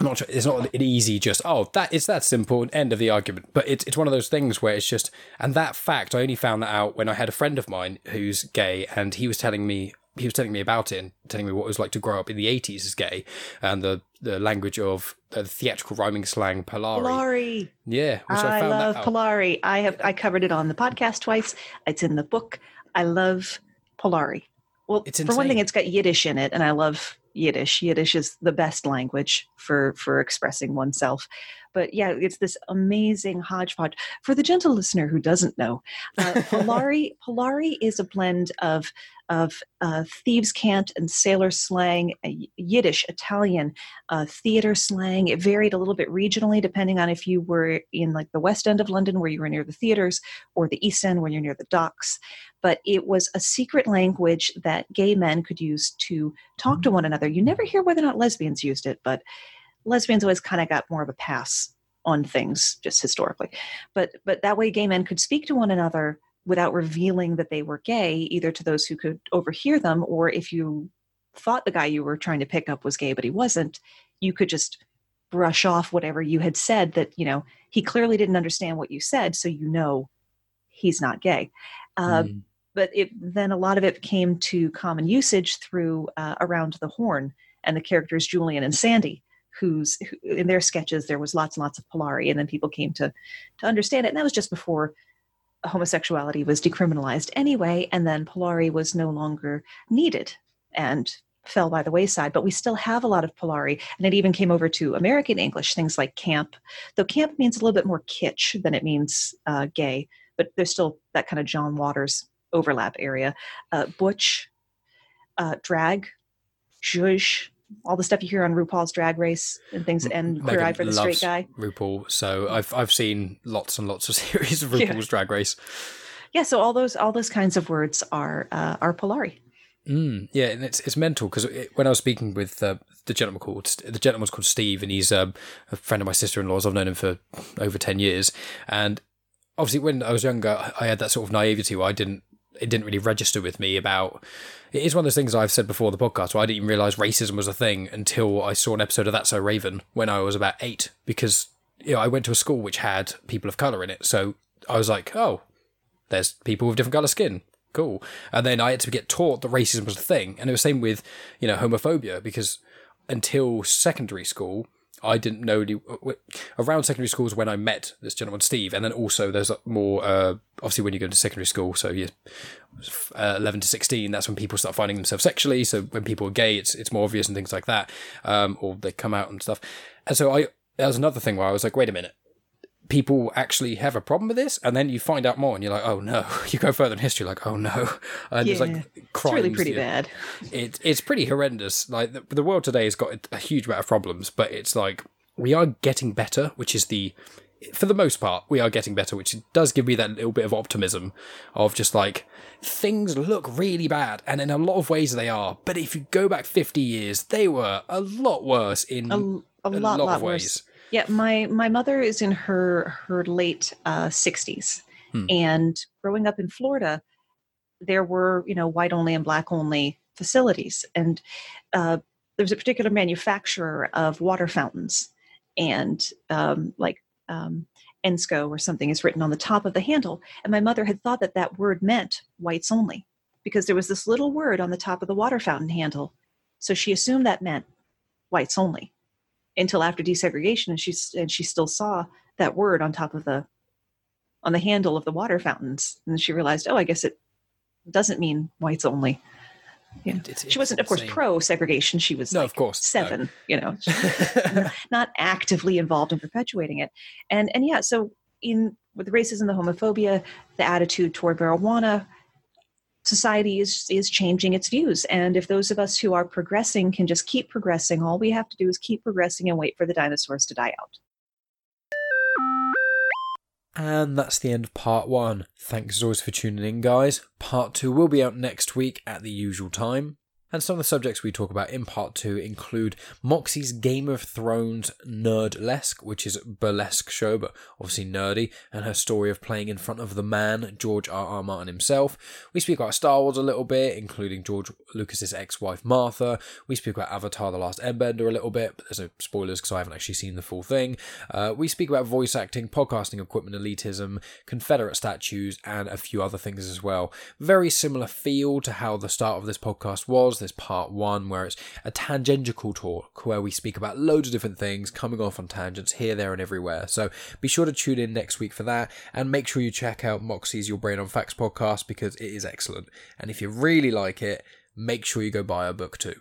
Not it's not an easy just oh that it's that simple end of the argument but it's it's one of those things where it's just and that fact I only found that out when I had a friend of mine who's gay and he was telling me he was telling me about it and telling me what it was like to grow up in the 80s as gay and the the language of the theatrical rhyming slang Polari Polari. yeah which I, I, found love that out. Polari. I have I covered it on the podcast twice. It's in the book. I love Polari. Well, It's for one thing, it's got Yiddish in it, and I love Yiddish. Yiddish is the best language for for expressing oneself. But yeah, it's this amazing hodgepodge. For the gentle listener who doesn't know, uh, Polari Polari is a blend of of uh, thieves' cant and sailor slang, Yiddish, Italian, uh, theater slang. It varied a little bit regionally depending on if you were in like the west end of London where you were near the theaters or the east end where you're near the docks. But it was a secret language that gay men could use to talk to one another. You never hear whether or not lesbians used it, but lesbians always kind of got more of a pass on things just historically. But but that way gay men could speak to one another without revealing that they were gay, either to those who could overhear them, or if you thought the guy you were trying to pick up was gay but he wasn't, you could just brush off whatever you had said that, you know, he clearly didn't understand what you said, so you know he's not gay. Uh, Mm. But it, then a lot of it came to common usage through uh, Around the Horne and the characters Julian and Sandy, whose who, in their sketches there was lots and lots of Polari, and then people came to to understand it. And that was just before homosexuality was decriminalized anyway, and then Polari was no longer needed and fell by the wayside. But we still have a lot of Polari, and it even came over to American English, things like camp, though camp means a little bit more kitsch than it means uh, gay, but there's still that kind of John Waters overlap area. Uh, butch, uh, drag, zhuzh, all the stuff you hear on RuPaul's Drag Race and things, and Queer Megan Eye for the Straight Guy. RuPaul, so I've I've seen lots and lots of series of Yeah. RuPaul's Drag Race. Yeah, so all those all those kinds of words are uh, are Polari. Mm, yeah, and it's it's mental because when I was speaking with uh, the gentleman called the gentleman's called Steve, and he's um, a friend of my sister in law's. I've known him for over ten years, and obviously when I was younger, I had that sort of naivety where I didn't it didn't really register with me about. It is one of those things I've said before the podcast where I didn't even realize racism was a thing until I saw an episode of That's So Raven when I was about eight because you know I went to a school which had people of color in it, so I was like, oh, there's people with different color skin. Cool. And then I had to get taught that racism was a thing. And it was same with, you know, homophobia because until secondary school, I didn't know the, around secondary school is when I met this gentleman Steve, and then also there's more uh, obviously when you go to secondary school, so you're uh, 11 to 16, that's when people start finding themselves sexually. So when people are gay, it's it's more obvious and things like that, um, or they come out and stuff. And so I that was another thing where I was like, wait a minute, people actually have a problem with this, and then you find out more, and you're like, oh no. You go further in history, like, oh no, and Yeah, like it's crimes. really pretty yeah. bad. It, it's pretty horrendous. Like the, the world today has got a huge amount of problems, but it's like we are getting better, which is the for the most part we are getting better, which does give me that little bit of optimism of just like things look really bad, and in a lot of ways they are. But if you go back fifty years, they were a lot worse in A, a lot, lot, of worse. Yeah, my my mother is in her her late uh, 60s, Hmm. and growing up in Florida, there were you know white only and black only facilities, and uh, there was a particular manufacturer of water fountains, and um, like um, Ensco or something is written on the top of the handle, and my mother had thought that that word meant whites only, because there was this little word on the top of the water fountain handle, so she assumed that meant whites only until after desegregation and she and she still saw that word on top of the on the handle of the water fountains. And she realized oh i guess it doesn't mean whites only. Yeah. It's- she wasn't of course pro segregation she was No, like of course, no. seven you know. Not actively involved in perpetuating it. And and yeah so in with the racism the homophobia the attitude toward marijuana society is is changing its views and if those of us who are progressing can just keep progressing all we have to do is keep progressing and wait for the dinosaurs to die out And that's the end of part one. Thanks as always for tuning in, guys. Part two will be out next week at the usual time. And some of the subjects we talk about in part two include Moxie's Game of Thrones Nerdlesque, which is burlesque show, but obviously nerdy, and her story of playing in front of the man, George R. R. Martin himself. We speak about Star Wars a little bit, including George Lucas's ex-wife Martha. We speak about Avatar: The Last Airbender a little bit, but there's no spoilers because I haven't actually seen the full thing. Uh, we speak about voice acting, podcasting equipment elitism, Confederate statues, and a few other things as well. Very similar feel to how the start of this podcast was. This part one, where it's a tangential talk, where we speak about loads of different things, coming off on tangents here, there, and everywhere. So be sure to tune in next week for that, and make sure you check out Moxie's Your Brain on Facts podcast because it is excellent. And if you really like it, make sure you go buy a book too.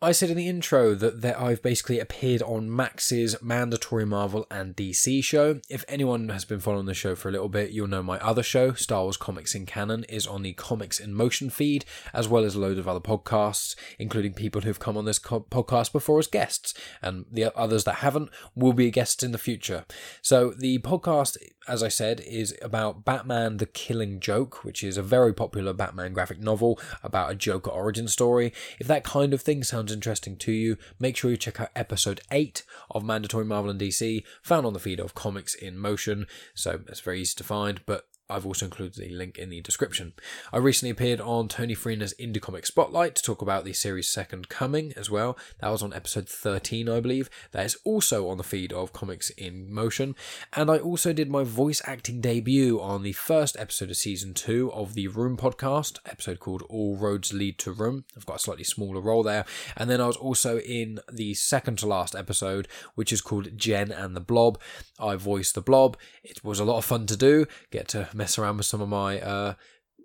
I said in the intro that, that I've basically appeared on Max's mandatory Marvel and DC show. If anyone has been following the show for a little bit, you'll know my other show, Star Wars Comics in Canon, is on the Comics in Motion feed, as well as a load of other podcasts, including people who've come on this co- podcast before as guests, and the others that haven't will be guests in the future. So the podcast, as I said, is about Batman the Killing Joke, which is a very popular Batman graphic novel about a Joker origin story. If that kind of thing sounds interesting to you, make sure you check out episode 8 of Mandatory Marvel and DC, found on the feed of Comics in Motion. So it's very easy to find, but I've also included a link in the description. I recently appeared on Tony Freena's Indie Comic Spotlight to talk about the series' second coming as well. That was on episode 13, I believe. That is also on the feed of Comics in Motion. And I also did my voice acting debut on the first episode of season two of the Room podcast, episode called All Roads Lead to Room. I've got a slightly smaller role there. And then I was also in the second to last episode, which is called Jen and the Blob. I voiced the Blob. It was a lot of fun to do. Get to mess around with some of my uh,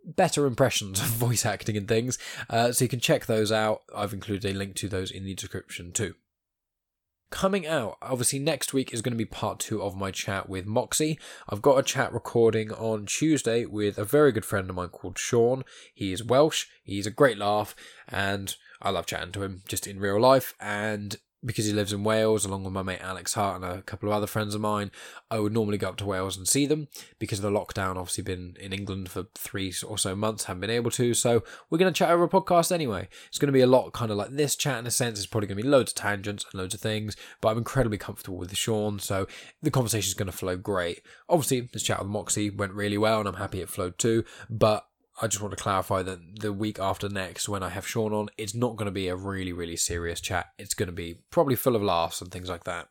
better impressions of voice acting and things. Uh, so you can check those out. I've included a link to those in the description too. Coming out, obviously, next week is going to be part two of my chat with Moxie. I've got a chat recording on Tuesday with a very good friend of mine called Sean. He is Welsh, he's a great laugh, and I love chatting to him just in real life. And because he lives in Wales, along with my mate Alex Hart and a couple of other friends of mine, I would normally go up to Wales and see them because of the lockdown. Obviously, been in England for three or so months, haven't been able to. So we're going to chat over a podcast anyway. It's going to be a lot kind of like this chat in a sense. It's probably going to be loads of tangents and loads of things, but I'm incredibly comfortable with Sean, so the conversation is going to flow great. Obviously, this chat with Moxie went really well, and I'm happy it flowed too. But I just want to clarify that the week after next, when I have Sean on, it's not going to be a really, really serious chat. It's going to be probably full of laughs and things like that.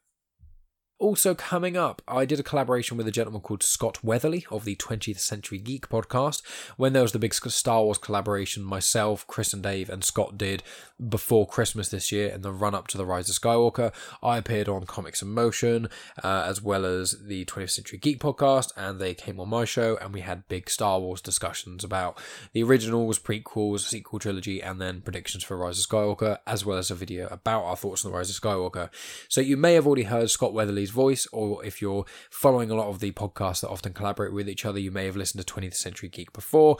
Also, coming up, I did a collaboration with a gentleman called Scott Weatherly of the 20th Century Geek podcast. When there was the big Star Wars collaboration, myself, Chris, and Dave, and Scott did before Christmas this year in the run up to The Rise of Skywalker. I appeared on Comics in Motion, uh, as well as the 20th Century Geek podcast, and they came on my show, and we had big Star Wars discussions about the originals, prequels, sequel trilogy, and then predictions for Rise of Skywalker, as well as a video about our thoughts on The Rise of Skywalker. So you may have already heard Scott Weatherly's voice, or if you're following a lot of the podcasts that often collaborate with each other, you may have listened to 20th Century Geek before.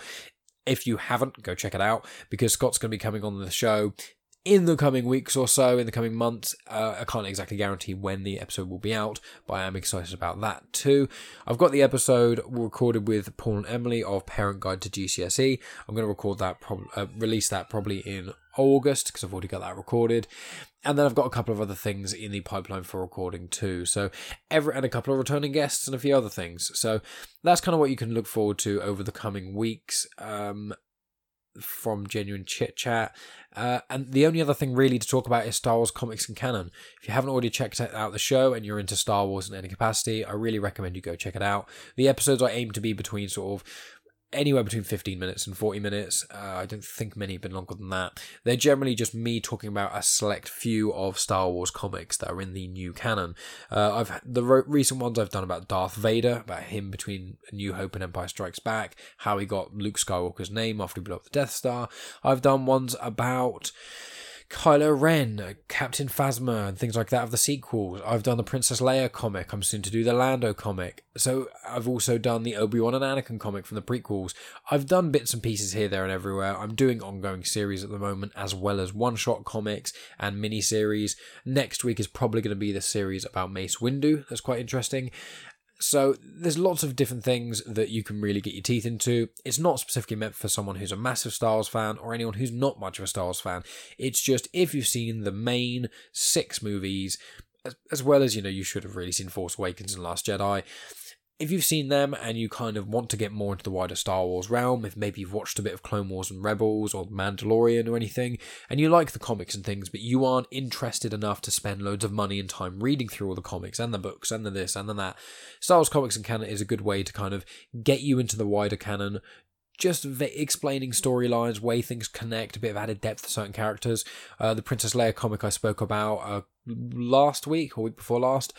If you haven't, go check it out because Scott's going to be coming on the show in the coming weeks or so, in the coming months. Uh, I can't exactly guarantee when the episode will be out, but I am excited about that too. I've got the episode recorded with Paul and Emily of Parent Guide to GCSE. I'm going to record that, prob- uh, release that probably in August because I've already got that recorded. And then I've got a couple of other things in the pipeline for recording too. So every and a couple of returning guests and a few other things. So that's kind of what you can look forward to over the coming weeks. Um, from genuine chit chat. Uh, and the only other thing really to talk about is Star Wars comics and canon. If you haven't already checked out the show and you're into Star Wars in any capacity, I really recommend you go check it out. The episodes I aim to be between sort of anywhere between 15 minutes and 40 minutes. Uh, I don't think many have been longer than that. They're generally just me talking about a select few of Star Wars comics that are in the new canon. Uh, I've the re- recent ones I've done about Darth Vader, about him between New Hope and Empire Strikes Back, how he got Luke Skywalker's name after he blew up the Death Star. I've done ones about Kylo Ren, Captain Phasma, and things like that of the sequels. I've done the Princess Leia comic. I'm soon to do the Lando comic. So I've also done the Obi Wan and Anakin comic from the prequels. I've done bits and pieces here, there, and everywhere. I'm doing ongoing series at the moment, as well as one shot comics and mini series. Next week is probably going to be the series about Mace Windu. That's quite interesting. So there's lots of different things that you can really get your teeth into. It's not specifically meant for someone who's a massive Star Wars fan or anyone who's not much of a Star Wars fan. It's just if you've seen the main six movies, as well as you know, you should have really seen Force Awakens and Last Jedi if you've seen them and you kind of want to get more into the wider Star Wars realm, if maybe you've watched a bit of Clone Wars and Rebels or Mandalorian or anything, and you like the comics and things, but you aren't interested enough to spend loads of money and time reading through all the comics and the books and the this and the that, Star Wars Comics and Canon is a good way to kind of get you into the wider canon, just explaining storylines, way things connect, a bit of added depth to certain characters. Uh, the Princess Leia comic I spoke about uh, last week or week before last,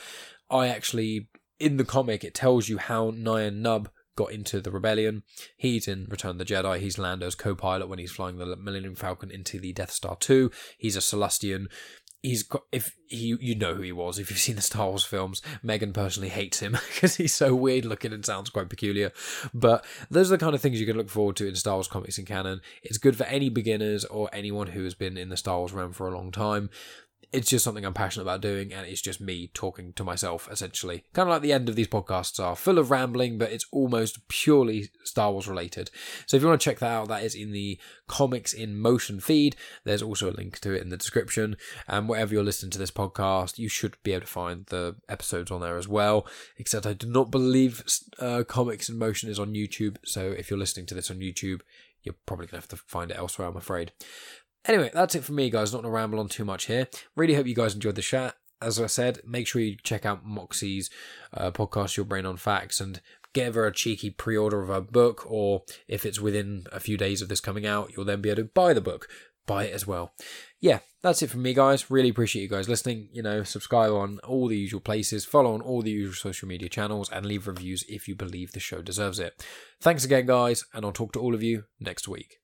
I actually in the comic, it tells you how Nien Nunb got into the rebellion. He's in Return the Jedi. He's Lando's co-pilot when he's flying the Millennium Falcon into the Death Star 2. He's a Sullustan. He's got, if he you know who he was if you've seen the Star Wars films. Megan personally hates him because he's so weird looking and sounds quite peculiar. But those are the kind of things you can look forward to in Star Wars comics and canon. It's good for any beginners or anyone who has been in the Star Wars realm for a long time it's just something I'm passionate about doing, and it's just me talking to myself, essentially. Kind of like the end of these podcasts are full of rambling, but it's almost purely Star Wars related. So if you want to check that out, that is in the Comics in Motion feed. There's also a link to it in the description. And wherever you're listening to this podcast, you should be able to find the episodes on there as well. Except I do not believe uh, Comics in Motion is on YouTube. So if you're listening to this on YouTube, you're probably going to have to find it elsewhere, I'm afraid. Anyway, that's it for me, guys. Not to ramble on too much here. Really hope you guys enjoyed the chat. As I said, make sure you check out Moxie's uh, podcast, Your Brain on Facts, and give her a cheeky pre order of her book. Or if it's within a few days of this coming out, you'll then be able to buy the book. Buy it as well. Yeah, that's it from me, guys. Really appreciate you guys listening. You know, subscribe on all the usual places, follow on all the usual social media channels, and leave reviews if you believe the show deserves it. Thanks again, guys, and I'll talk to all of you next week.